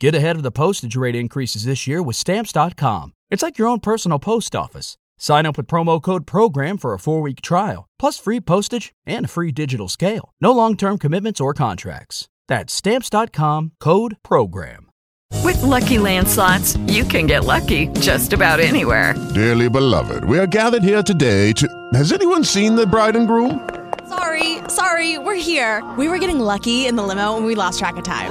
Get ahead of the postage rate increases this year with Stamps.com. It's like your own personal post office. Sign up with promo code PROGRAM for a four week trial, plus free postage and a free digital scale. No long term commitments or contracts. That's Stamps.com code PROGRAM. With Lucky Land slots, you can get lucky just about anywhere. Dearly beloved, we are gathered here today to. Has anyone seen the bride and groom? Sorry, sorry, we're here. We were getting lucky in the limo and we lost track of time.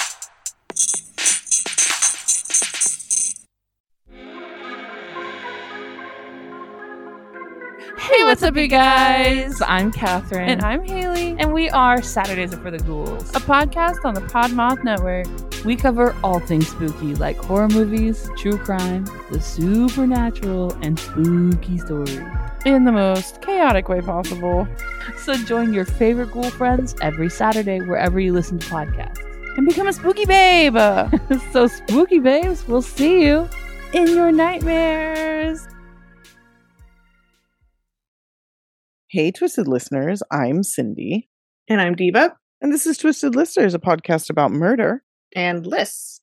Hey, what's up, you guys? I'm Catherine. And I'm Haley. And we are Saturdays Are for the Ghouls. a podcast on the Podmoth Network. We cover all things spooky, like horror movies, true crime, the supernatural, and spooky stories. in the most chaotic way possible. So join your favorite ghoul friends every Saturday wherever you listen to podcasts. And become a spooky babe so spooky babes, we'll see you. in your nightmares. Hey, Twisted listeners, I'm Cindy, And I'm Diva and this is Twisted Listeners, a podcast about murder. and Liz.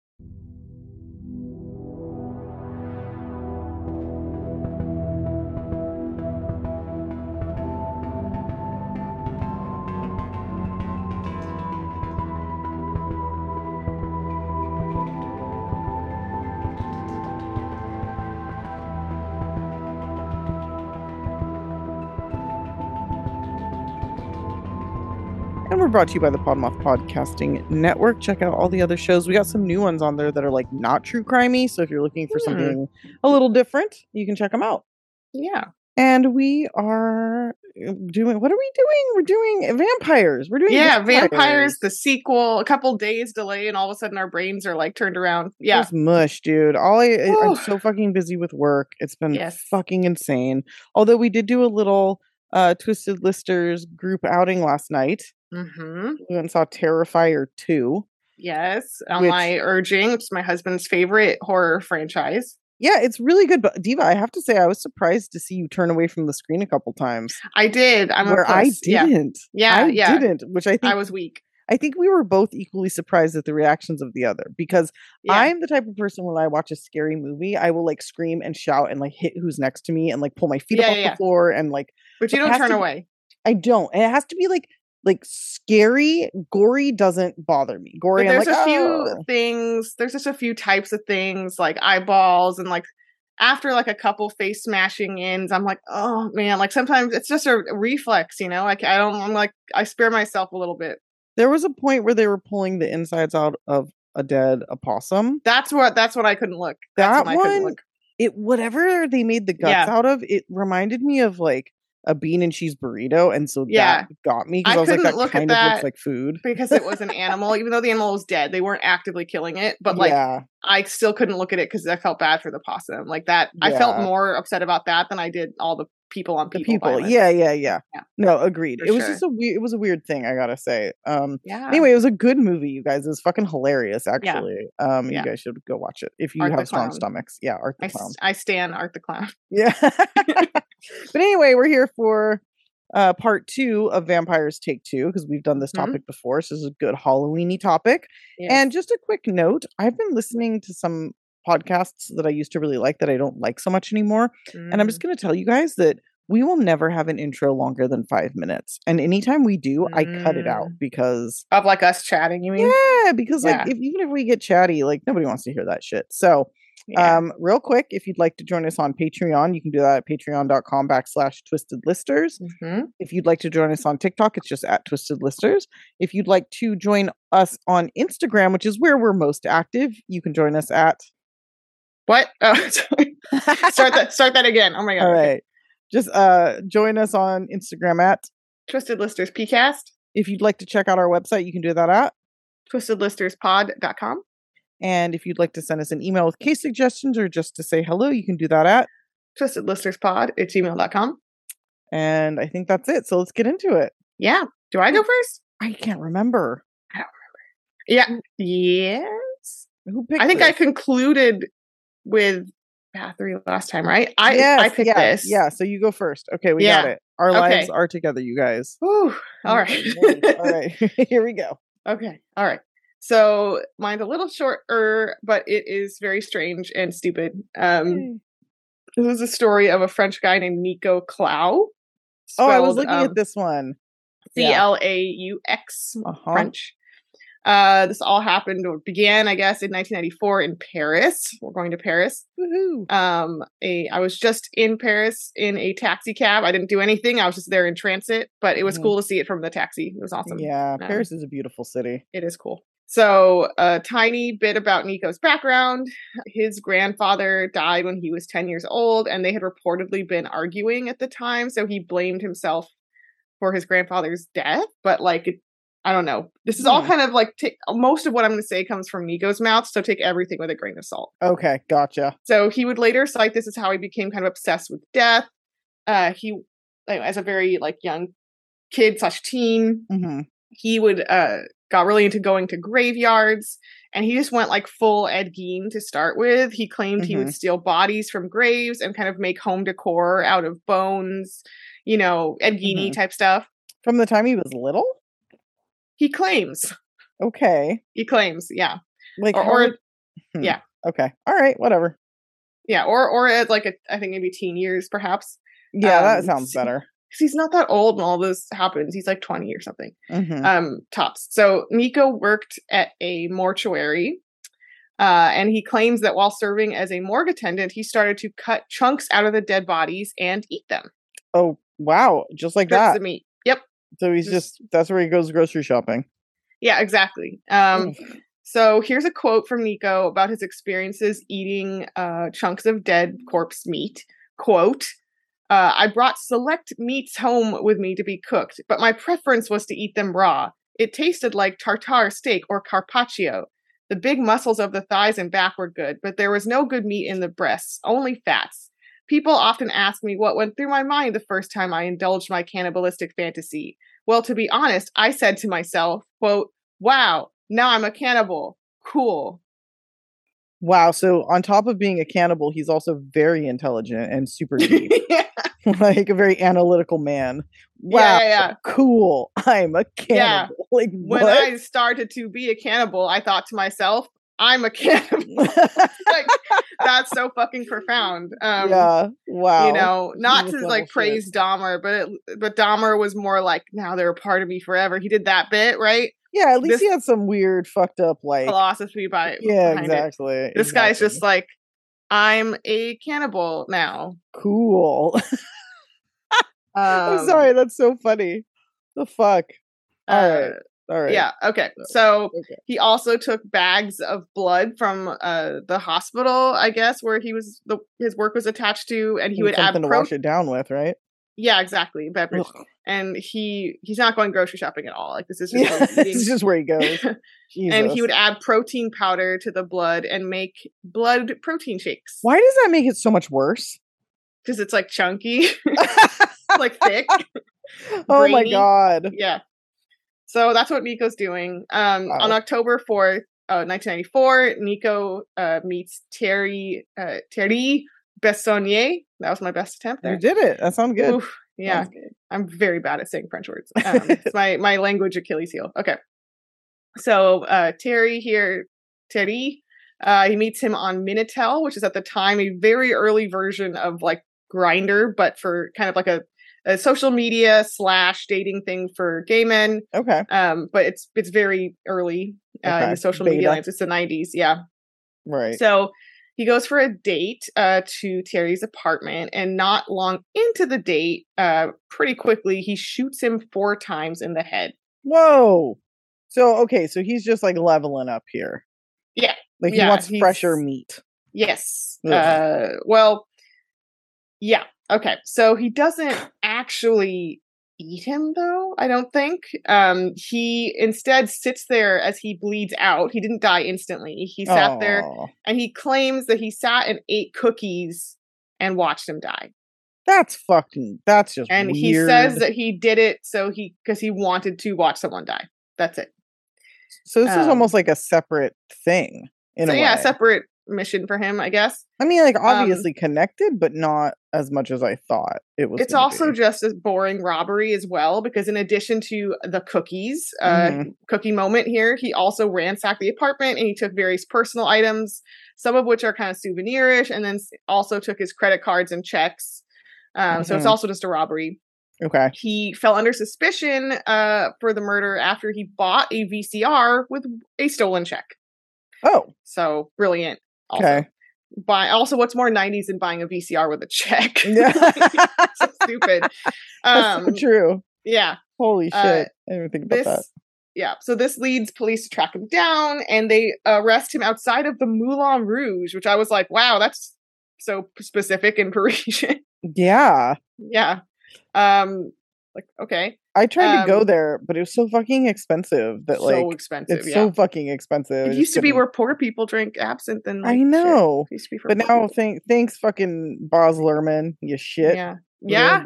We're brought to you by the Podmoth Podcasting Network. Check out all the other shows. We got some new ones on there that are like not true crimey. So if you're looking for Hmm. something a little different, you can check them out. Yeah. And we are uh, doing what are we doing? We're doing vampires. We're doing Yeah, Vampires, the sequel, a couple days delay, and all of a sudden our brains are like turned around. Yeah. Just mush, dude. All I, I- I'm so fucking busy with work. It's been Yes. fucking insane. Although we did do a little uh Twisted Listers group outing last night. Mm-hmm. We went and saw Terrifier 2. Yes. On Which- my urging, is my husband's favorite horror franchise. Yeah, it's really good. But Diva, I have to say, I was surprised to see you turn away from the screen a couple times. I did. I'm where I didn't. Yeah, I yeah. didn't, which I think I was weak. I think we were both equally surprised at the reactions of the other because Yeah. I'm the type of person when I watch a scary movie, I will like scream and shout and like hit who's next to me and like pull my feet Yeah, up off yeah, the floor and like but you don't turn to away. I don't. And it has to be like like scary, gory doesn't bother me. Gory, But there's like, a few "Oh." things. There's just a few types of things like eyeballs and like after like a couple face smashing ends, I'm like, oh man, like sometimes it's just a reflex, you know. Like I don't, I'm like I spare myself a little bit. There was a point where they were pulling the insides out of a dead opossum. That's what that's what I couldn't look. That's That when I couldn't one, look. it whatever they made the guts Yeah. out of, it reminded me of like a bean and cheese burrito, and so Yeah. that got me because I, was like, that look at kind of looks like food. because it was an animal, even though the animal was dead. They weren't actively killing it, but like yeah, I still couldn't look at it because I felt bad for the possum. Like that, I felt more upset about that than I did all the people on people. people. violence. Yeah, yeah, yeah, Yeah. No, agreed. For it was sure. just a weird. It was a weird thing. I gotta say. Um. yeah. Anyway, it was a good movie, you guys. It was fucking hilarious, actually. Um, Yeah. you guys should go watch it if you Art have strong stomachs. Yeah, Art the I, Clown. I stand Art the Clown. Yeah. but anyway, we're here for uh part two of Vampires Take Two because we've done this Mhm. topic before. So this is a good Halloweeny topic. And just a quick note: I've been listening to some podcasts that I used to really like that I don't like so much anymore. And I'm Mm. just going to tell you guys that we will never have an intro longer than five minutes. And anytime we do, I cut it out because of like us chatting. You mean? yeah, because like if, even if we get chatty, like nobody wants to hear that shit. So Yeah. um, real quick, if you'd like to join us on Patreon, you can do that at patreon.com backslash twisted listers. Mhm. If you'd like to join us on TikTok, it's just at twisted listers. If you'd like to join us on Instagram, which is where we're most active, you can join us at What? Oh, sorry. start that. Start that again. Oh my god. All right. Just uh join us on Instagram at Twisted Listers PCast. if you'd like to check out our website, you can do that at TwistedListersPod.com. and if you'd like to send us an email with case suggestions or just to say hello, you can do that at TwistedListersPod at gmail.com. And I think that's it. So let's get into it. Yeah. Do I go first? I can't remember. I don't remember. Yeah. Yes. Who picked I think I concluded with Path Three last time, right? I yes, I picked yeah, this. Yeah, so you go first. Okay, we Yeah. got it. Our lives are together, you guys. Whew. All right. All right. Here we go. Okay. All right. So mine's a little shorter, but it is very strange and stupid. Um, this is a story of a French guy named Nico Claux. Oh, I was looking um, at this one. C. L A U X Uh-huh. French. Uh, this all happened or began, I guess, in 1994 in Paris. We're going to Paris. Woohoo. Um, a I was just in Paris in a taxi cab. I didn't do anything. I was just there in transit, but it was Mhm. cool to see it from the taxi. It was awesome. Yeah, Um, Paris is a beautiful city. it is cool. So, a tiny bit about Nico's background. His grandfather died when he was 10 years old, and they had reportedly been arguing at the time. So, he blamed himself for his grandfather's death. But, like, it, I don't know. This is all Hmm. kind of like, take, most of what I'm going to say comes from Nico's mouth. So, take everything with a grain of salt. Okay, gotcha. So, he would later cite this as how he became kind of obsessed with death. Uh, he, as a very, like, young kid slash teen, hmm he would uh got really into going to graveyards and he just went like full Ed Gein to start with. He claimed he Mhm. would steal bodies from graves and kind of make home decor out of bones, you know, Ed Gein Mhm. type stuff. From the time he was little? He claims. Okay. He claims, yeah. Like Or, or Hmm. yeah. Okay. All right, whatever. yeah, or or at like a I think maybe teen years perhaps. Yeah, that Um, sounds better. 'Cause he's not that old when all this happens. He's like 20 or something. Mhm. um tops so nico worked at a mortuary uh, and he claims that while serving as a morgue attendant he started to cut chunks out of the dead bodies and eat them Oh, wow. Just like strips that. of meat So he's just that's where he goes grocery shopping. yeah exactly um so here's a quote from nico about his experiences eating uh chunks of dead corpse meat quote uh, I brought select meats home with me to be cooked, but my preference was to eat them raw. It tasted like tartare steak or carpaccio. The big muscles of the thighs and back were good, but there was no good meat in the breasts, only fats. People often ask me what went through my mind the first time I indulged my cannibalistic fantasy. Well, to be honest, I said to myself, quote, wow, now I'm a cannibal. Cool. Wow. So on top of being a cannibal, he's also very intelligent and super deep. yeah, like a very analytical man. Wow. yeah, yeah. Cool. I'm a Yeah. cannibal. Like When what? I started to be a cannibal, I thought to myself, I'm a cannibal. like, that's so fucking profound. Um, yeah. Wow. you know, not to like shit. praise Dahmer, but it, but Dahmer was more like, now they're a part of me forever. He did that bit, right? Yeah, at least this- he had some weird fucked up like Philosophy by Yeah, it. Yeah, exactly. This guy's just like, I'm a cannibal now. cool. I'm Um, sorry, that's so funny. The fuck. All uh, right. All right. Yeah. Okay. So Okay. he also took bags of blood from uh, the hospital, I guess, where he was the his work was attached to, and he would add something to wash it down with, right? Yeah, exactly. Beverage. Ugh. And he he's not going grocery shopping at all. Like this is just Yeah, this is just where he goes. and he would add protein powder to the blood and make blood protein shakes. Why does that make it so much worse? Because it's like chunky, like thick. oh my god. Yeah. So that's what Nico's doing. Um, On October 4th, uh, 1994, Nico uh, meets Terry uh, Terry Bessonnier. That was my best attempt there. You did it. That sounds good. Oof, yeah, good. I'm very bad at saying French words. Um, it's my my language Achilles heel. Okay. So uh, Terry here, Terry, uh, he meets him on Minitel, which is at the time a very early version of like Grindr, but for kind of like a, a social media slash dating thing for gay men. Okay. Um, but it's it's very early uh, in the social media beta. lands. It's the 90s, yeah. Right. So he goes for a date uh, to Terry's apartment, and not long into the date, uh, pretty quickly, he shoots him four times in the head. Whoa. So okay, so he's just like leveling up here. Yeah. Like he Yeah, wants fresher meat. Yes. Ugh. Uh, well, yeah. Okay. So he doesn't actually eat him, though. I don't think. Um, he instead sits there as he bleeds out. He didn't die instantly. He sat there and he claims that he sat and ate cookies and watched him die. That's fucking. That's just. and he says that he did it so he because he wanted to watch someone die. That's it. So this is um, almost like a separate thing. In so a yeah, way. separate mission for him, I guess. I mean, like um, obviously connected, but not as much as I thought it was. It's also be. just a boring robbery as well, because in addition to the cookies, uh, Mhm. cookie moment here, he also ransacked the apartment and he took various personal items, some of which are kind of souvenirs, and then also took his credit cards and checks. Um, So it's Mhm. also just a robbery. okay. He fell under suspicion uh, for the murder after he bought a VCR with a stolen check. Oh, So brilliant. Also. okay. Buy also what's more 90s than buying a VCR with a check. Yeah. so stupid. That's so Um true. yeah. Holy shit! uh, I didn't think about This that. yeah. So this leads police to track him down and they arrest him outside of the Moulin Rouge, which I was like, wow, that's so specific and Parisian. Yeah, yeah. Um like okay. I tried to go Um, there, but it was so fucking expensive that so like expensive. it's yeah. so fucking expensive. It used to be where poor people drink absinthe and like, I shit. know, It used to be for but now people. thank thanks fucking Baz Luhrmann, you shit. Yeah. Yeah.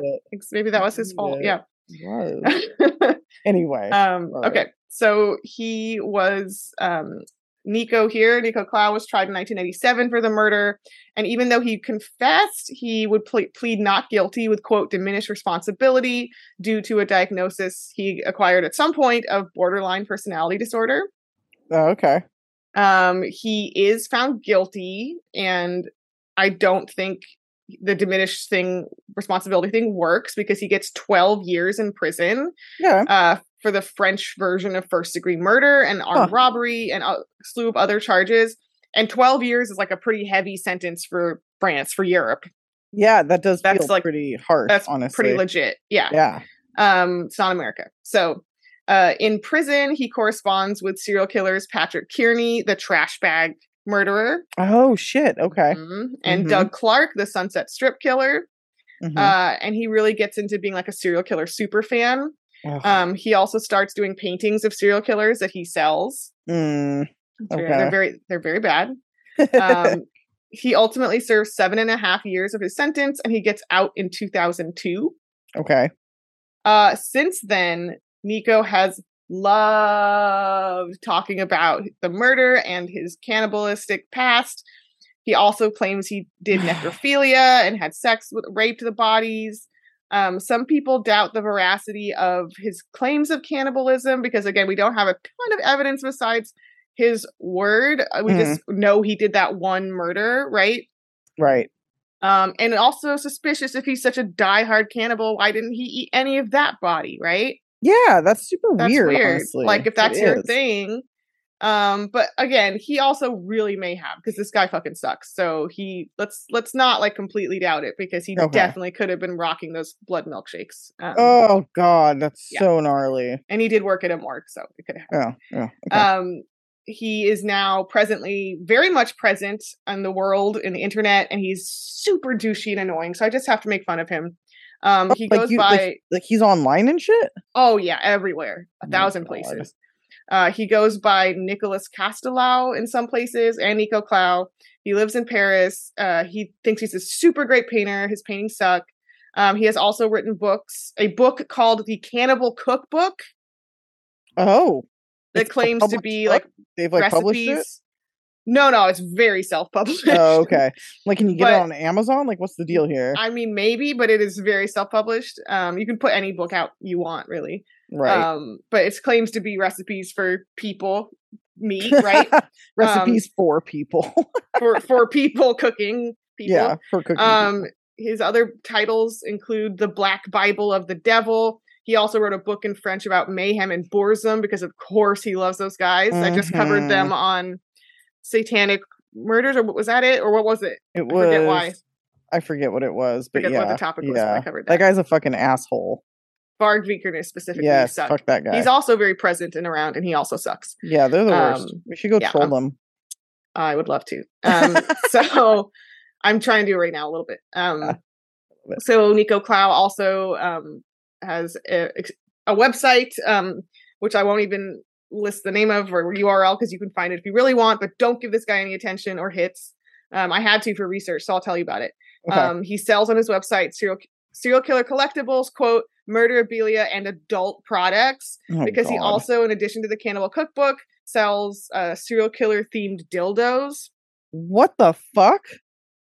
Maybe that was his fault. it. Yeah. anyway, um right. okay so he was um nico here. Nico Claux was tried in 1987 for the murder. And even though he confessed he would ple- plead not guilty with quote diminished responsibility due to a diagnosis he acquired at some point of borderline personality disorder. Oh, okay. um he is found guilty and i don't think the diminished thing responsibility thing works because he gets 12 years in prison Yeah. uh, for the French version of first degree murder and armed Huh. robbery and a slew of other charges. And 12 years is like a pretty heavy sentence for France, for Europe. Yeah, that does That's, feel like- pretty harsh. That's honestly, pretty legit. Yeah. Yeah. Um, it's not America. So uh, in prison, he corresponds with serial killers Patrick Kearney, the trash bag murderer, Oh shit. Okay. mhm, and Mhm. Doug Clark, the Sunset Strip killer. Mhm. Uh, and he really gets into being like a serial killer super fan. Um, he also starts doing paintings of serial killers that he sells. Mm, They're, Okay. they're very they're very bad. Um, he ultimately serves seven and a half years of his sentence, and he gets out in 2002. okay. Uh, since then, Nico has loved talking about the murder and his cannibalistic past. He also claims he did necrophilia and had sex with, raped the bodies. Um, some people doubt the veracity of his claims of cannibalism because, again, we don't have a ton of evidence besides his word. Uh, We Mhm. just know he did that one murder, right? Right. Um, and also suspicious if he's such a diehard cannibal, why didn't he eat any of that body, right? Yeah, that's super That's weird. weird. Honestly. Like if that's It your is. thing. Um, but again, he also really may have because this guy fucking sucks. So he let's let's not like completely doubt it because he Okay. definitely could have been rocking those blood milkshakes. Um, Oh god, that's Yeah. so gnarly. and he did work at a morgue, so it could have. Oh, yeah. Okay. Um, he is now presently very much present in the world in the internet, and he's super douchey and annoying. So I just have to make fun of him. Um, Oh, he like goes you- by like, like he's online and shit. oh yeah, everywhere, a Oh thousand places. Uh, he goes by Nicholas Castellau in some places and Nico Claux. He lives in Paris. Uh, he thinks he's a super great painter. His paintings suck. Um, he has also written books, a book called The Cannibal Cookbook Oh, that claims to be like they've like published it. No, no, it's very self-published. Oh, okay. Like, can you get it on Amazon? Like, what's the deal here? I mean, maybe, but it is very self-published. Um, you can put any book out you want, really. right. Um, but it claims to be recipes for people, meat, right? Recipes for people. for for people cooking people. yeah, for cooking. Um, his other titles include the Black Bible of the Devil. He also wrote a book in French about mayhem and Burzum because, of course, he loves those guys. I just covered them Mhm. on satanic murders, or what was that it, or what was it? it I was. forget why. I forget what it was, but yeah, what the topic was, yeah. I covered that that. guy's a fucking asshole. Varg Vikernes specifically Yes, suck. fuck that guy. He's also very present and around, and he also sucks. yeah, they're the worst. um, we should go yeah, troll um, them. I would love to. Um, so I'm trying to do it right now a little bit. Um, Ah, bit. so Nico Claux also um, has a, a website, um, which I won't even list the name of or URL because you can find it if you really want, but don't give this guy any attention or hits. Um, I had to for research, so I'll tell you about it. Okay. Um, he sells on his website serial serial killer collectibles, quote, murderabilia, and adult products. Oh, because he also, in addition to the cannibal cookbook, sells uh, serial killer themed dildos, What the fuck?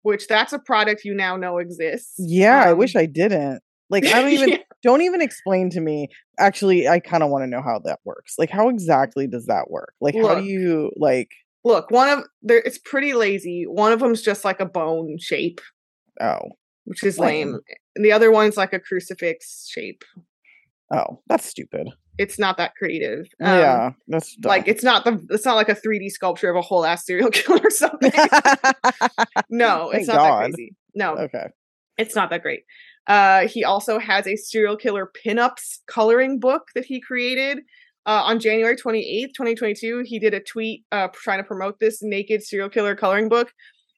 which that's a product you now know exists. Yeah, I Um, wish I didn't. Like I don't even Yeah. don't even explain to me. Actually, I kind of want to know how that works. Like how exactly does that work? Like how do you like Look, one of there it's pretty lazy. One of them's just like a bone shape, oh, which is Lame. lame. And the other one's like a crucifix shape. oh, that's stupid. It's not that creative. Um, yeah, that's dumb. Like it's not the it's not like a 3D sculpture of a whole ass serial killer or something. no, it's Thank not God. that crazy. No, okay. it's not that great. Uh, he also has a serial killer pinups coloring book that he created. Uh, on January 28th, 2022, he did a tweet uh, trying to promote this naked serial killer coloring book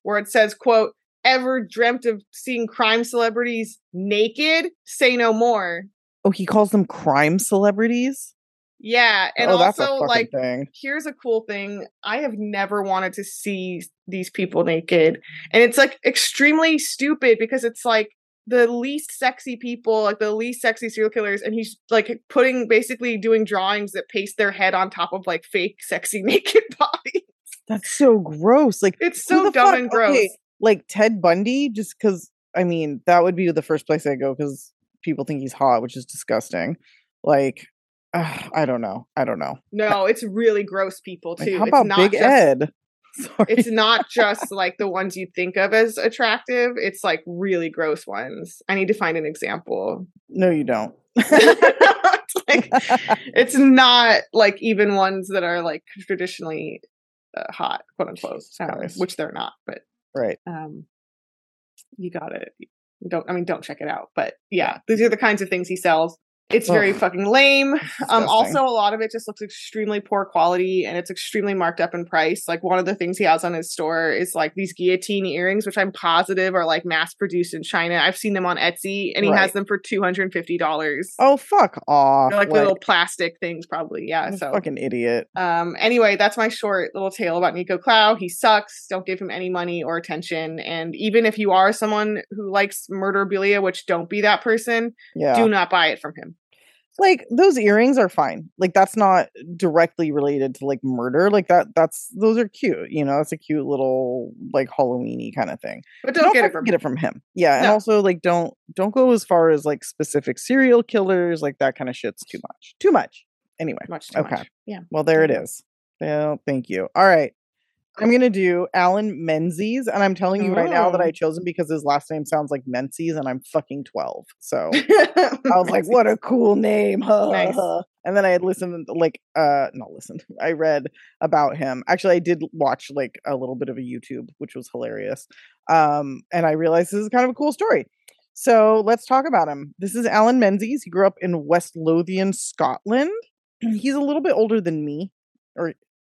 where it says, quote, ever dreamt of seeing crime celebrities naked? Say no more. Oh, he calls them crime celebrities. Yeah. And oh, also, like, thing. here's a cool thing. I have never wanted to see these people naked. And it's like extremely stupid because it's like the least sexy people, like the least sexy serial killers, and he's like putting basically doing drawings that paste their head on top of like fake sexy naked bodies. That's so gross. Like It's so dumb fuck- and gross. okay, like Ted Bundy, just because I mean that would be the first place I go because people think he's hot, which is disgusting. Like, I don't know. I don't know. No, it's really gross people Like, too. how it's about not Big just, Ed? Sorry. It's not just like the ones you think of as attractive. It's like really gross ones. I need to find an example. no, you don't. it's like it's not like even ones that are like traditionally uh, hot, quote unquote, um, which they're not. But right. um, you got it. Don't I mean don't check it out, but yeah, these are the kinds of things he sells. It's very Ugh. fucking lame. Um, also, a lot of it just looks extremely poor quality and it's extremely marked up in price. Like one of the things he has on his store is like these guillotine earrings, which I'm positive are like mass produced in China. I've seen them on Etsy, and he has them for two hundred and fifty dollars. Oh, fuck off. They're like, little plastic things, probably. Yeah. I'm So, fucking idiot. um, anyway, that's my short little tale about Nico Claux. He sucks. Don't give him any money or attention. And even if you are someone who likes murderabilia, which don't be that person, Yeah. do not buy it from him. Like those earrings are fine. Like that's not directly related to like murder. Like that that's those are cute. You know, it's a cute little like Halloweeny kind of thing. But So don't, get it from get it from him. Yeah, and also like don't don't go as far as like specific serial killers. Like that kind of shit's too much. Too much. Anyway. much too okay. much. Yeah. Well, there it is. Well, thank you. All right. I'm gonna do Allan Menzies, and I'm telling you right now that Oh. I chose him because his last name sounds like Menzies, and I'm fucking 12. So I was like, what a cool name. Nice. And then I had listened like uh not listened. I read about him. Actually, I did watch like a little bit of a YouTube, which was hilarious. Um, and I realized this is kind of a cool story. So let's talk about him. This is Allan Menzies. He grew up in West Lothian, Scotland. He's a little bit older than me, or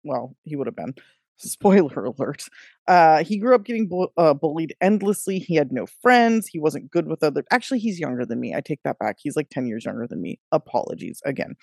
well, he would have been. Spoiler alert. Uh, he grew up getting bu- uh, bullied endlessly. He had no friends. He wasn't good with other. Actually, he's younger than me. I take that back. He's like 10 years younger than me. Apologies again.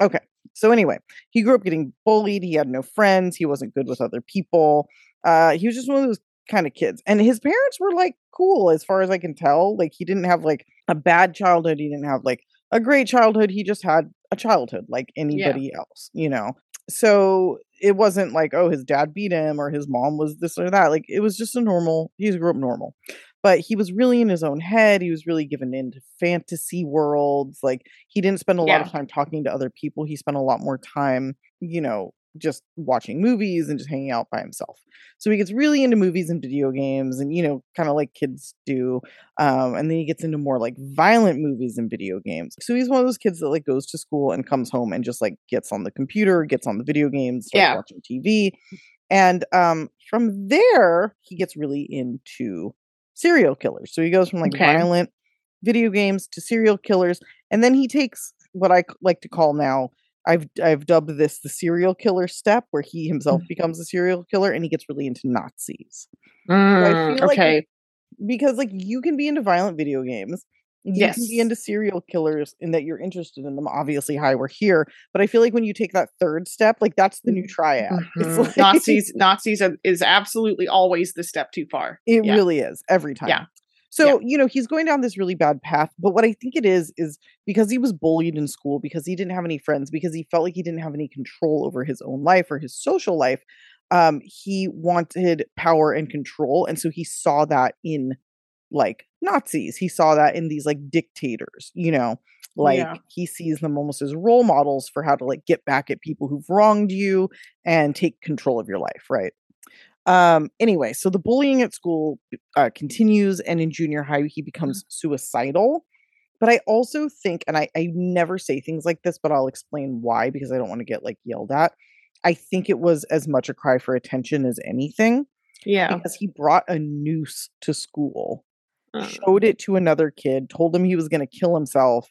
Okay. So, anyway, he grew up getting bullied. He had no friends. He wasn't good with other people. Uh, he was just one of those kind of kids. And his parents were like cool as far as I can tell. Like, he didn't have like a bad childhood. He didn't have like a great childhood. He just had a childhood like anybody else, you know? So it wasn't like, oh, his dad beat him or his mom was this or that. Like it was just a normal, he grew up normal. But he was really in his own head. He was really given into fantasy worlds. Like he didn't spend a lot of time talking to other people. He spent a lot more time, you know, just watching movies and just hanging out by himself. So he gets really into movies and video games and, you know, kind of like kids do. Um, and then he gets into more like violent movies and video games. So he's one of those kids that like goes to school and comes home and just like gets on the computer, gets on the video games, starts Yeah. watching TV. And um, from there, he gets really into serial killers. So he goes from like Okay. violent video games to serial killers. And then he takes what I like to call now I've I've dubbed this the serial killer step, where he himself Mm. becomes a serial killer and he gets really into Nazis. Mm, feel like okay. Because like you can be into violent video games, you can be into serial killers, in that you're interested in them. Obviously, hi, we're here. But I feel like when you take that third step, like that's the new triad. It's Mhm. like, Nazis Nazis are, is absolutely always the step too far. It Yeah. really is every time. Yeah. So, you know, he's going down this really bad path. But what I think it is, is because he was bullied in school, because he didn't have any friends, because he felt like he didn't have any control over his own life or his social life, um, he wanted power and control. And so he saw that in like Nazis. He saw that in these like dictators, you know, like Yeah. he sees them almost as role models for how to like get back at people who've wronged you and take control of your life, right? Um anyway, so the bullying at school uh, continues and in junior high he becomes suicidal. But I also think and I I never say things like this, but I'll explain why because I don't want to get like yelled at. I think it was as much a cry for attention as anything Yeah. because he brought a noose to school, Uh, showed it to another kid, told him he was going to kill himself.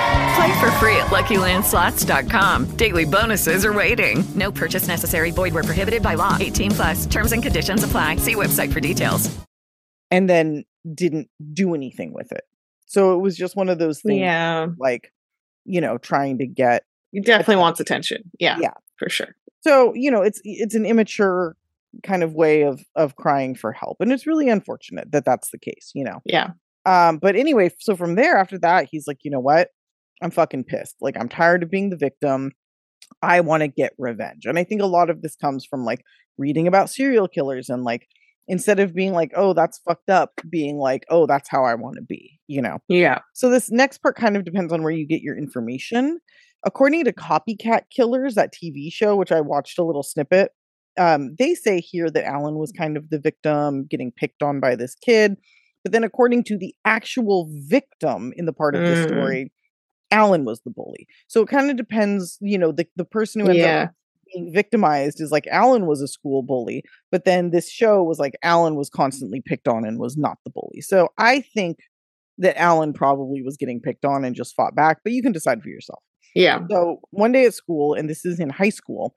Play for free at LuckyLandSlots.com. Daily bonuses are waiting. No purchase necessary. Void where prohibited by law. 18 plus. Terms and conditions apply. See website for details. and then didn't do anything with it. So it was just one of those things yeah. like, you know, trying to get He definitely wants attention. Yeah. Yeah. For sure. so, you know, it's it's an immature kind of way of of crying for help. And it's really unfortunate that that's the case, you know. Yeah. Um, but anyway, so from there after that, he's like, you know what? I'm fucking pissed. Like I'm tired of being the victim. I want to get revenge. And I think a lot of this comes from like reading about serial killers and like instead of being like, oh, that's fucked up, being like, oh, that's how I want to be, you know. Yeah. So this next part kind of depends on where you get your information. According to Copycat Killers, that TV show, which I watched a little snippet, um, they say here that Allan was kind of the victim, getting picked on by this kid. But then, according to the actual victim in the part of the Mm. story, Allan was the bully. So it kind of depends, you know, the, the person who ends Yeah. up being victimized is like Allan was a school bully, but then this show was like Allan was constantly picked on and was not the bully. So I think that Allan probably was getting picked on and just fought back, but you can decide for yourself. Yeah. So one day at school, and this is in high school,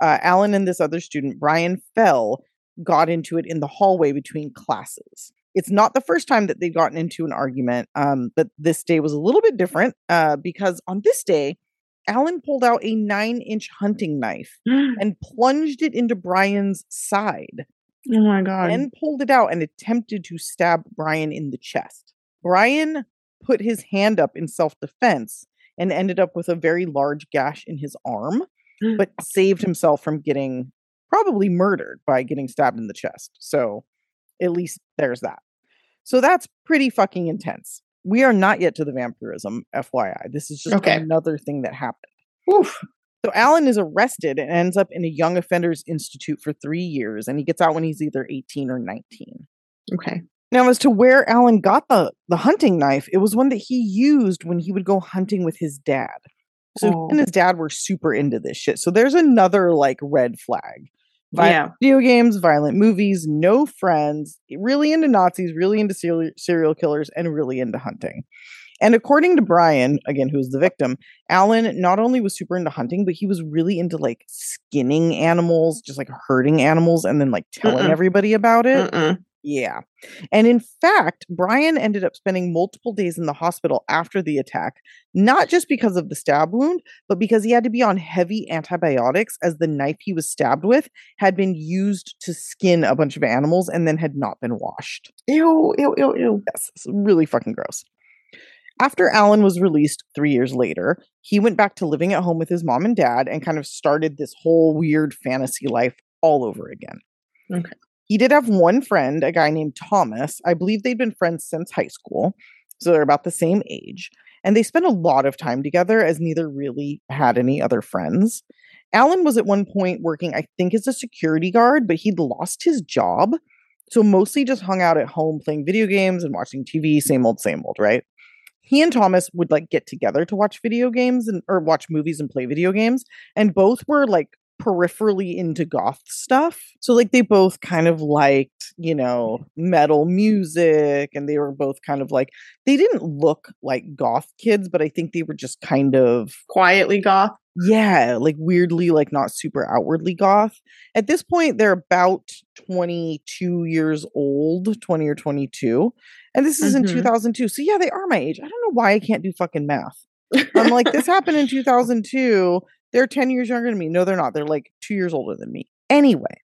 uh, Allan and this other student, Brian Fell, got into it in the hallway between classes. It's not the first time that they've gotten into an argument, um, but this day was a little bit different uh, because on this day, Allan pulled out a nine inch hunting knife and plunged it into Brian's side Oh my god. then pulled it out and attempted to stab Brian in the chest. Brian put his hand up in self defense and ended up with a very large gash in his arm, but saved himself from getting probably murdered by getting stabbed in the chest. So at least there's that. So that's pretty fucking intense. We are not yet to the vampirism, FYI. This is just Okay. another thing that happened. Oof. So Allan is arrested and ends up in a young offenders institute for three years, and he gets out when he's either 18 or 19. Okay. Now, as to where Allan got the, the hunting knife, it was one that he used when he would go hunting with his dad. So Oh. and his dad were super into this shit. So there's another like red flag. Violent Yeah. video games, violent movies, no friends, really into Nazis, really into serial, serial killers, and really into hunting. And according to Brian, again, who's the victim, Allan not only was super into hunting, but he was really into like skinning animals, just like hurting animals, and then like telling Mm-mm. everybody about it. Mm-mm. Yeah. And in fact, Brian ended up spending multiple days in the hospital after the attack, not just because of the stab wound, but because he had to be on heavy antibiotics as the knife he was stabbed with had been used to skin a bunch of animals and then had not been washed. Ew, ew, ew, ew. Yes, it's really fucking gross. After Allan was released three years later, he went back to living at home with his mom and dad and kind of started this whole weird fantasy life all over again. Okay. He did have one friend, a guy named Thomas. I believe they'd been friends since high school. So they're about the same age. And they spent a lot of time together as neither really had any other friends. Allan was at one point working, I think, as a security guard, but he'd lost his job. So mostly just hung out at home playing video games and watching TV, same old, same old, right? He and Thomas would like get together to watch video games and or watch movies and play video games. And both were like peripherally into goth stuff. So like they both kind of liked, you know, metal music and they were both kind of like they didn't look like goth kids, but I think they were just kind of quietly goth. Yeah, like weirdly like not super outwardly goth. At this point they're about 22 years old, 20 or 22. And this is Mhm. in 2002. So yeah, they are my age. I don't know why I can't do fucking math. I'm like, this happened in 2002. They're 10 years younger than me. No, they're not. They're like two years older than me. Anyway,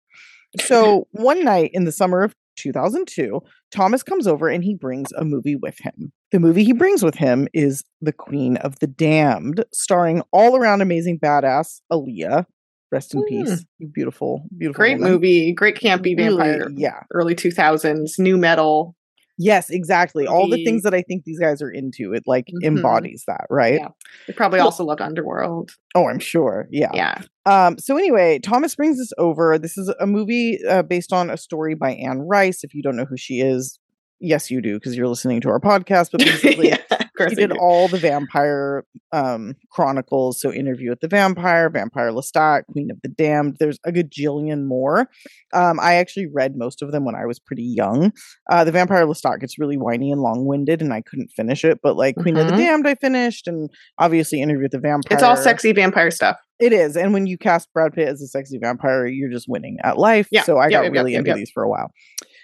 so one night in the summer of 2002, Thomas comes over and he brings a movie with him. The movie he brings with him is The Queen of the Damned, starring all around amazing badass Aaliyah. Rest in Hmm. peace. You beautiful, beautiful. Great woman. movie, great campy Really, vampire. yeah. Early 2000s, nu metal. Yes, exactly. All the things that I think these guys are into, it like Mhm. embodies that, right? Yeah. They probably also loved Underworld. Oh, I'm sure. Yeah. Yeah. Um, so anyway, Thomas brings this over. This is a movie uh, based on a story by Anne Rice. If you don't know who she is, yes, you do because you're listening to our podcast. But basically, yeah, course she I did all the vampire um, chronicles. So, Interview with the Vampire, Vampire Lestat, Queen of the Damned. There's a gajillion more. Um, I actually read most of them when I was pretty young. Uh, the Vampire Lestat gets really whiny and long winded, and I couldn't finish it. But like Queen of the Mhm. Damned, I finished, and obviously Interview with the Vampire. It's all sexy vampire stuff. It is. And when you cast Brad Pitt as a sexy vampire, you're just winning at life. Yeah, So I got really into these for a while.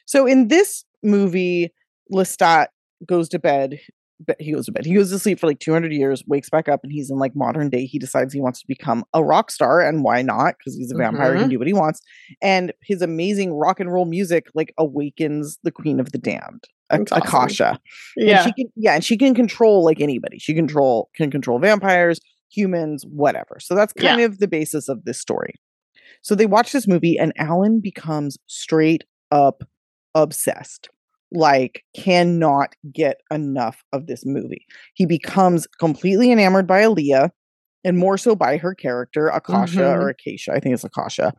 So in this movie, Lestat goes to bed. But He goes to bed. He goes to sleep for like 200 years, wakes back up, and he's in like modern day. He decides he wants to become a rock star. And why not? Because he's a vampire, he mm-hmm. can do what he wants. And his amazing rock and roll music like awakens the Queen of the Damned, A- awesome. Akasha. And Yeah. she can yeah, and she can control like anybody. She control can control vampires, humans, whatever. So that's kind of the basis of this story. So they watch this movie and Allan becomes straight up obsessed. Like cannot get enough of this movie. He becomes completely enamored by Aaliyah and more so by her character, Akasha Mhm. or Acacia. I think it's Akasha.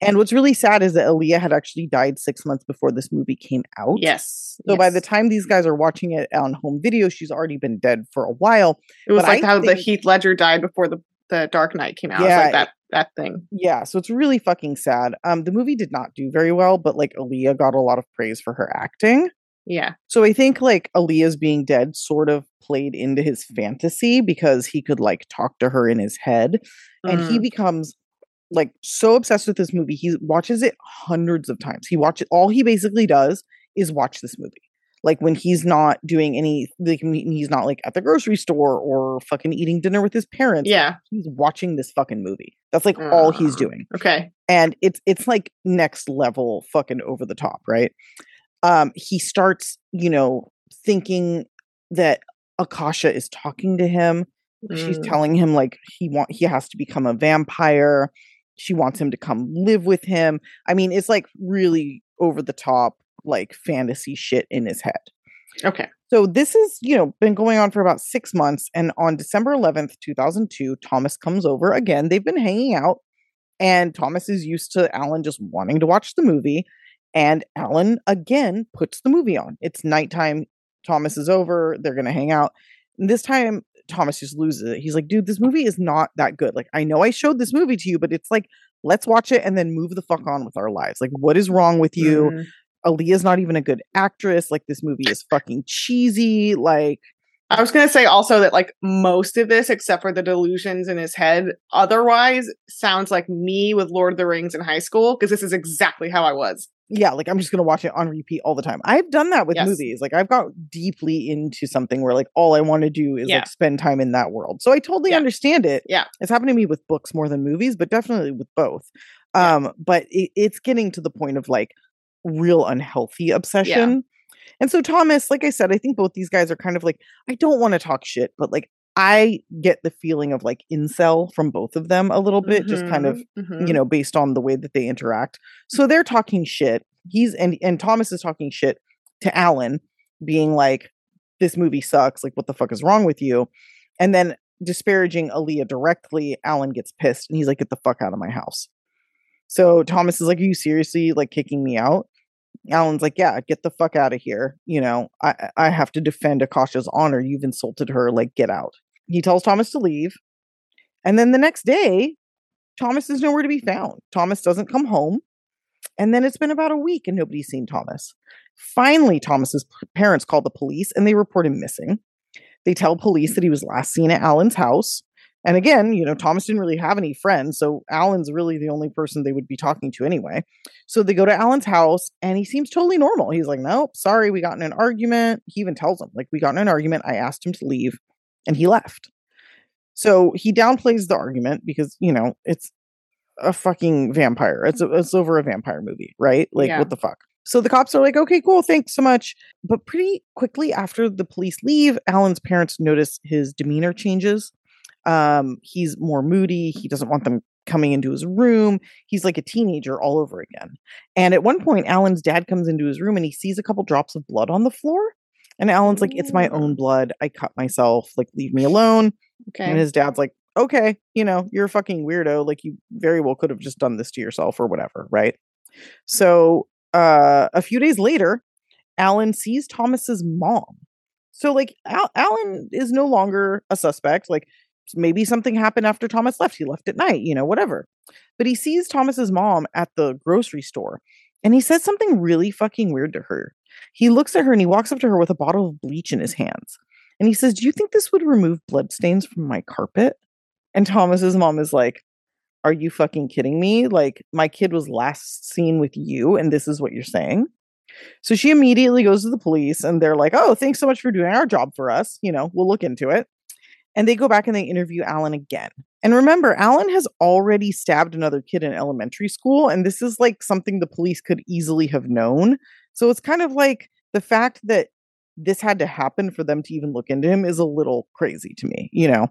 And what's really sad is that Aaliyah had actually died six months before this movie came out. Yes. So by the time these guys are watching it on home video, she's already been dead for a while. it was but like I how the think- Heath Ledger died before the, the Dark Knight came out. Yeah, like that that thing. Yeah, so it's really fucking sad. Um, the movie did not do very well, but like Aaliyah got a lot of praise for her acting. Yeah. So I think like Aaliyah's being dead sort of played into his fantasy because he could like talk to her in his head, and he Mm. becomes like so obsessed with this movie. He watches it hundreds of times. He watches all he basically does is watch this movie. Like when he's not doing any, like he's not like at the grocery store or fucking eating dinner with his parents. Yeah. he's watching this fucking movie. That's like all he's Uh, doing Okay. and it's it's like next level fucking over the top right um he starts you know thinking that akasha is talking to him she's Mm. telling him like he want he has to become a vampire she wants him to come live with him i mean it's like really over the top like fantasy shit in his head Okay. so this is, you know, been going on for about six months. And on December 11th, 2002, Thomas comes over again. They've been hanging out, and Thomas is used to Allan just wanting to watch the movie. And Allan again puts the movie on. It's nighttime. Thomas is over. They're going to hang out. And this time, Thomas just loses it. He's like, dude, this movie is not that good. Like, I know I showed this movie to you, but it's like, let's watch it and then move the fuck on with our lives. Like, what is wrong with you? Mm. Aaliyah's not even a good actress. Like this movie is fucking cheesy. Like I was gonna say also that like most of this, except for the delusions in his head, otherwise sounds like me with Lord of the Rings in high school because this is exactly how I was. yeah, like I'm just gonna watch it on repeat all the time. I've done that with Yes. movies. Like I've got deeply into something where like all I want to do is Yeah. like spend time in that world. So I totally Yeah. understand it. Yeah. It's happened to me with books more than movies, but definitely with both. Um, but it, it's getting to the point of like real unhealthy obsession. And so Thomas, like I said, I think both these guys are kind of like, I don't want to talk shit, but like I get the feeling of like incel from both of them a little bit, just kind of Mhm, mhm. you know, based on the way that they interact. So they're talking shit. He's and and Thomas is talking shit to Allan, being like, "This movie sucks. Like, what the fuck is wrong with you?" And then disparaging Aaliyah directly. Allan gets pissed and he's like, "Get the fuck out of my house." So Thomas is like, "Are you seriously like kicking me out?" Allan's like, "Yeah, get the fuck out of here. You know, I I have to defend Akasha's honor. You've insulted her. Like, get out." He tells Thomas to leave, and then the next day, Thomas is nowhere to be found. Thomas doesn't come home. And then it's been about a week and nobody's seen Thomas. Finally, Thomas's parents call the police and they report him missing. They tell police that he was last seen at Allan's house. And again, you know, Thomas didn't really have any friends, so Allan's really the only person they would be talking to anyway. So they go to Allan's house and he seems totally normal. He's like, "Nope, sorry, we got in an argument." He even tells them, like, "We got in an argument. I asked him to leave and he left." So he downplays the argument because, you know, it's a fucking vampire. It's a, it's over a vampire movie, right? Like Yeah. what the fuck? So the cops are like, "Okay, cool, thanks so much." But pretty quickly after the police leave, Allan's parents notice his demeanor changes. Um, he's more moody. He doesn't want them coming into his room. He's like a teenager all over again. And at one point, Allan's dad comes into his room and he sees a couple drops of blood on the floor. And Allan's like, "It's my own blood. I cut myself. Like, leave me alone." Okay. And his dad's like, okay, you know, you're a fucking weirdo. Like you very well could have just done this to yourself or whatever, right? So uh a few days later, Allan sees Thomas's mom. So like Al- Allan is no longer a suspect. Like maybe something happened after Thomas left. He left at night, you know, whatever. But he sees Thomas's mom at the grocery store and he says something really fucking weird to her. He looks at her and he walks up to her with a bottle of bleach in his hands. And he says, Do you think this would remove bloodstains from my carpet? And Thomas's mom is like, Are you fucking kidding me? Like, my kid was last seen with you, and this is what you're saying. So she immediately goes to the police, and they're like, Oh, thanks so much for doing our job for us. You know, we'll look into it. And they go back and they interview Allan again. And remember, Allan has already stabbed another kid in elementary school, and this is like something the police could easily have known. So it's kind of like the fact that this had to happen for them to even look into him is a little crazy to me, you know?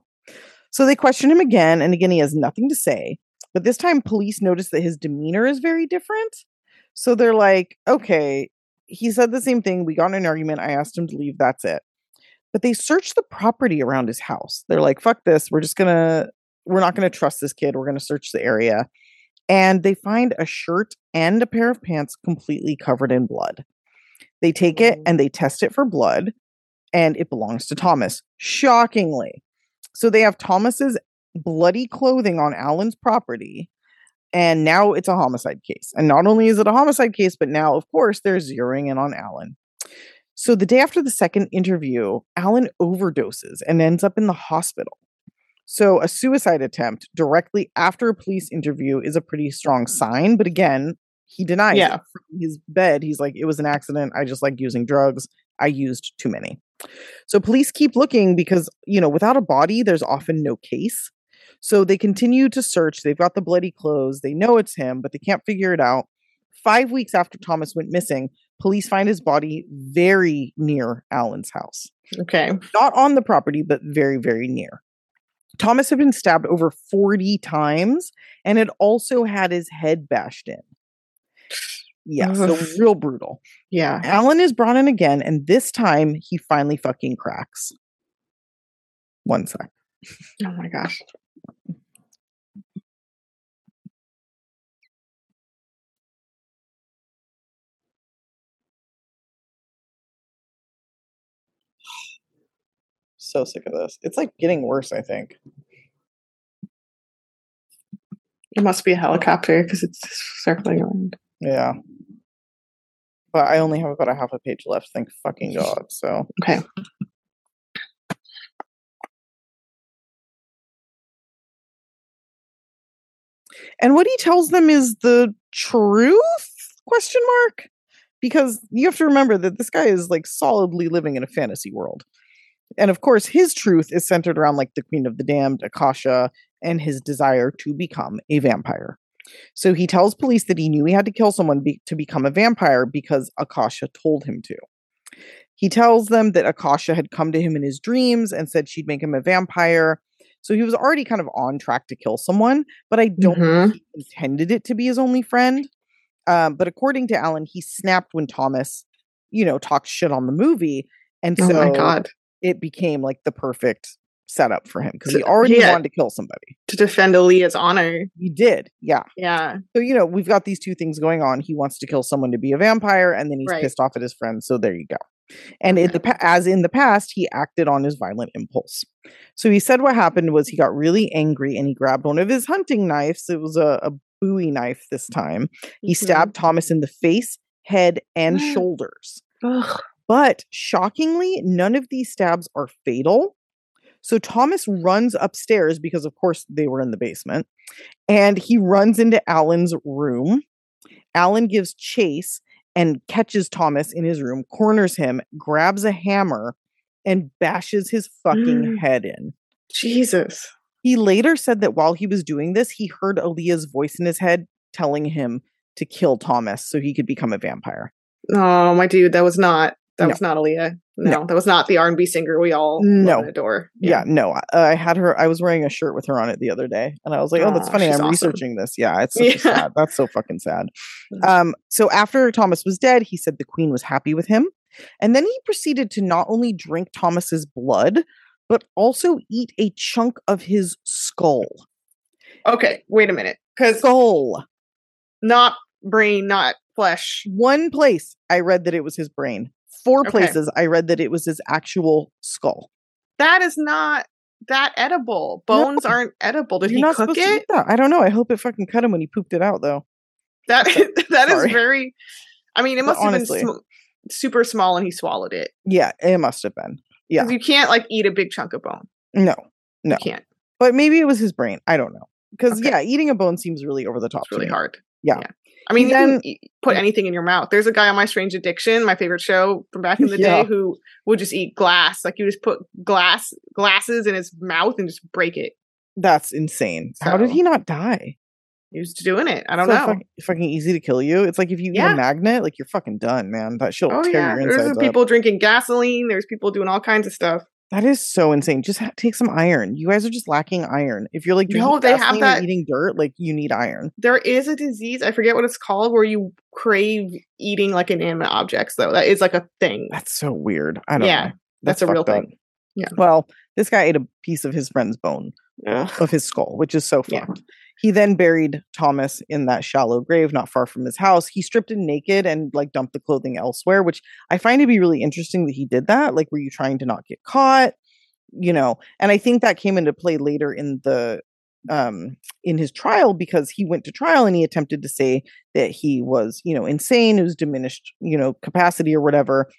So they question him again, and again, he has nothing to say. But this time, police notice that his demeanor is very different. So they're like, okay, he said the same thing. We got in an argument. I asked him to leave. That's it. But they search the property around his house. They're like, fuck this. We're just going to, we're not going to trust this kid. We're going to search the area. And they find a shirt and a pair of pants completely covered in blood. They take it and they test it for blood, and it belongs to Thomas. Shockingly. So they have Thomas's bloody clothing on Allan's property, and now it's a homicide case. And not only is it a homicide case, but now, of course, they're zeroing in on Allan. So the day after the second interview, Allan overdoses and ends up in the hospital. So a suicide attempt directly after a police interview is a pretty strong hmm. sign. But again, he denies Yeah. it from his bed. He's like, it was an accident. I just like using drugs. I used too many. So police keep looking because, you know, without a body, there's often no case. So they continue to search. They've got the bloody clothes. They know it's him, but they can't figure it out. Five weeks after Thomas went missing, police find his body very near Allan's house. Okay. Not on the property, but very, very near. Thomas had been stabbed over 40 times and had also had his head bashed in. Yeah, so real brutal. Yeah. Allan is brought in again, and this time he finally fucking cracks. One sec. Oh my gosh. So sick of this. It's like getting worse, I think. It must be a helicopter because it's circling around. Yeah. But I only have about a half a page left, thank fucking God. So Okay. and what he tells them is the truth question mark because you have to remember that this guy is like solidly living in a fantasy world and of course his truth is centered around like the queen of the damned akasha and his desire to become a vampire. So he tells police that he knew he had to kill someone be- to become a vampire because akasha told him to. He tells them that akasha had come to him in his dreams and said she'd make him a vampire. So he was already kind of on track to kill someone but i don't Mhm. think he intended it to be his only friend. Um, but according to Allan, he snapped when Thomas, you know, talked shit on the movie, and Oh so my god. It became like the perfect setup for him because he already yeah. wanted to kill somebody. To defend Aaliyah's honor. He did, yeah. Yeah. So you know, we've got these two things going on. He wants to kill someone to be a vampire, and then he's Right. pissed off at his friends. So there you go. And in the as in the past, he acted on his violent impulse. So he said what happened was he got really angry and he grabbed one of his hunting knives. It was a, a Bowie knife this time. He Mhm. stabbed Thomas in the face, head, and shoulders. Ugh. But shockingly, none of these stabs are fatal. So Thomas runs upstairs because, of course, they were in the basement, and he runs into Allan's room. Allan gives chase and catches Thomas in his room, corners him, grabs a hammer, and bashes his fucking Mm. head in. Jesus. He later said that while he was doing this, he heard Aaliyah's voice in his head telling him to kill Thomas so he could become a vampire. Oh, my dude, that was not that No. was not Aaliyah. No, No. that was not the R and B singer we all No. adore. Yeah, no, I, I had her. I was wearing a shirt with her on it the other day, and I was like, "Oh, that's Aw, funny." I'm awesome. researching this. Yeah, it's Yeah. sad. That's so fucking sad. Um, so after Thomas was dead, he said the queen was happy with him, and then he proceeded to not only drink Thomas's blood, but also eat a chunk of his skull. Okay, wait a minute, because Skull. not brain, not flesh. One place I read that it was his brain. Four Okay. places I read that it was his actual skull. That is not that edible. Bones aren't edible. Did You're he cook it? that. I don't know. I hope it fucking cut him when he pooped it out, though. That that is Sorry. very. I mean, it But must have honestly- been sm- super small, and he swallowed it. Yeah, it must have been. Yeah. you can't like eat a big chunk of bone. No, no. You can't. But maybe it was his brain. I don't know. Because Okay. yeah, eating a bone seems really over the top. It's really me. hard. Yeah. I mean, He you can put anything in your mouth. There's a guy on My Strange Addiction, my favorite show from back in the Yeah. day, who would just eat glass. Like you just put glass glasses in his mouth and just break it. That's insane. How did he not die? He was doing it. I don't So know. fuck- fucking easy to kill you. It's like if you eat a magnet, like you're fucking done, man. That shit'll oh tear yeah, your there's people up. drinking gasoline. There's people doing all kinds of stuff. That is so insane. Just ha- take some iron. You guys are just lacking iron. If you're like drinking No, they have that- eating dirt, like you need iron. There is a disease. I forget what it's called, where you crave eating like inanimate objects. Though that is like a thing. That's so weird. I don't know. Yeah, know. that's a real up. thing. Yeah. Well, this guy ate a piece of his friend's bone Ugh. of his skull, which is so Yeah. He then buried Thomas in that shallow grave not far from his house. He stripped him naked and like dumped the clothing elsewhere, which I find to be really interesting that he did that. Like, were you trying to not get caught? You know, and I think that came into play later in the um in his trial because he went to trial and he attempted to say that he was, you know, insane, it was diminished, you know, capacity or whatever.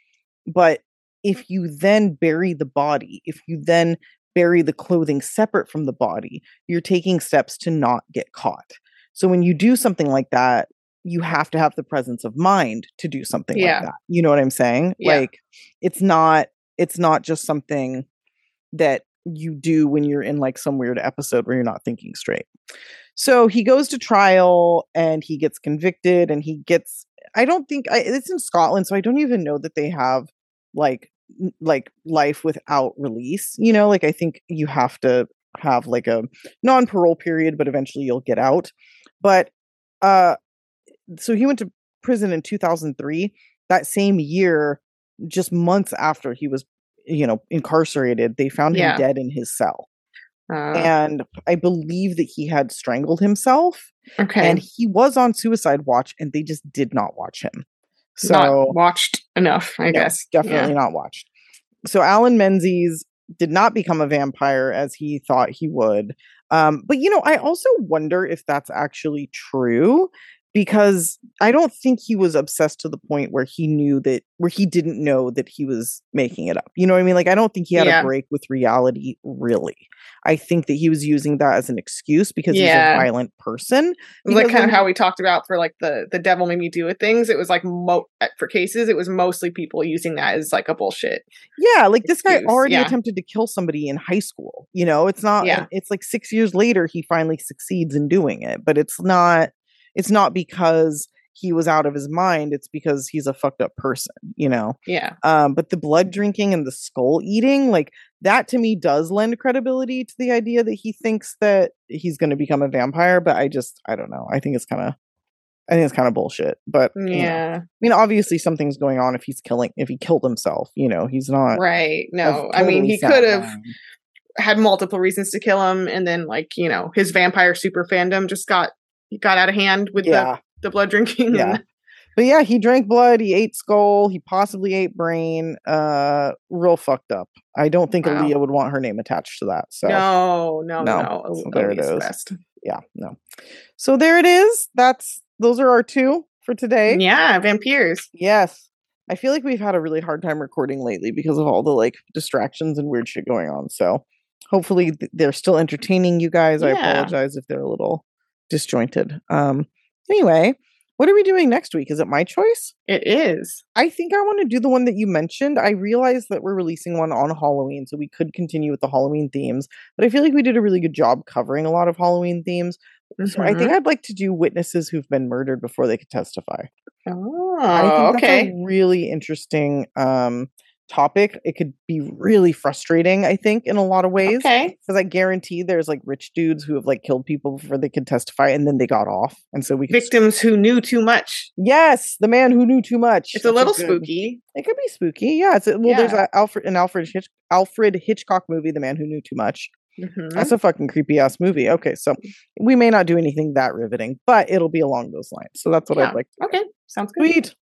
But if you then bury the body, if you then bury the clothing separate from the body, you're taking steps to not get caught. So when you do something like that, you have to have the presence of mind to do something Yeah. like that. You know what I'm saying? Yeah. Like it's not it's not just something that you do when you're in like some weird episode where you're not thinking straight. So he goes to trial and he gets convicted and he gets I don't think I, it's in Scotland so I don't even know that they have like like life without release. You know, like I think you have to have like a non-parole period but eventually you'll get out. But uh so he went to prison in 2003. That same year just months after he was you know incarcerated, they found Yeah. him dead in his cell. Uh, And I believe that he had strangled himself okay. and he was on suicide watch and they just did not watch him. So not watched enough, I no, guess. definitely not watched. So Allan Menzies did not become a vampire as he thought he would. Um, but you know, I also wonder if that's actually true because I don't think he was obsessed to the point where he knew that where he didn't know that he was making it up. You know what I mean? Like I don't think he had Yeah. a break with reality really. I think that he was using that as an excuse because Yeah. he's a violent person. Like kind of how we talked about for like the the devil made me do it things. It was like mo- uh, for cases, it was mostly people using that as like a bullshit. Yeah, like this guy already yeah. attempted to kill somebody in high school. You know, it's not Yeah. it's like 6 years later he finally succeeds in doing it, but it's not it's not because he was out of his mind, it's because he's a fucked up person, you know. Yeah, Um but the blood drinking and the skull eating, like that to me does lend credibility to the idea that he thinks that he's going to become a vampire, but I just I don't know. I think it's kind of I think it's kind of bullshit, but you know. yeah, I mean, obviously something's going on if he's killing if he killed himself. You know, he's not. right. No, I mean he could have had multiple reasons to kill him, and then like you know his vampire super fandom just got got out of hand with Yeah, the the blood drinking. Yeah. and- But yeah, he drank blood. He ate skull. He possibly ate brain. Uh, real fucked up. I don't think Wow. Aaliyah would want her name attached to that. So no, no, No. no. So there it the best. yeah, no. So there it is. That's those are our two for today. Yeah, vampires. Yes. I feel like we've had a really hard time recording lately because of all the like distractions and weird shit going on. So hopefully th- they're still entertaining you guys. I apologize if they're a little disjointed. Um anyway, what are we doing next week? Is it my choice? It is. I think I want to do the one that you mentioned. I realized that we're releasing one on Halloween, so we could continue with the Halloween themes, but I feel like we did a really good job covering a lot of Halloween themes. So I think Mhm. I'd like to do witnesses who've been murdered before they could testify. Oh, I think okay. that's a really interesting um topic. It could be really frustrating, I think, in a lot of ways. Okay. Because I guarantee there's like rich dudes who have like killed people before they could testify and then they got off. And so we Victims who knew too much. Yes, the man who knew too much. It's a little good- spooky. It could be spooky. Yeah. It's a, well, there's a Alfred an Alfred Hitch, Alfred Hitchcock movie, The Man Who Knew Too Much. Mhm. That's a fucking creepy ass movie. Okay, so we may not do anything that riveting, but it'll be along those lines. So that's what Yeah. I'd like. To Okay, sounds good. Sweet.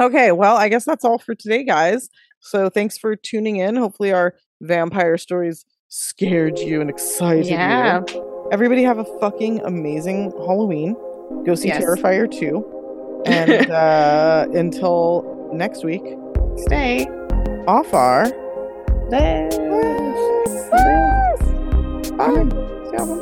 Okay, well, I guess that's all for today, guys. So thanks for tuning in. Hopefully, our vampire stories scared you and excited you. Yeah. you. Everybody have a fucking amazing Halloween. Go see Yes. Terrifier 2. And uh, until next week, Stay. off our. Bye. Bye. See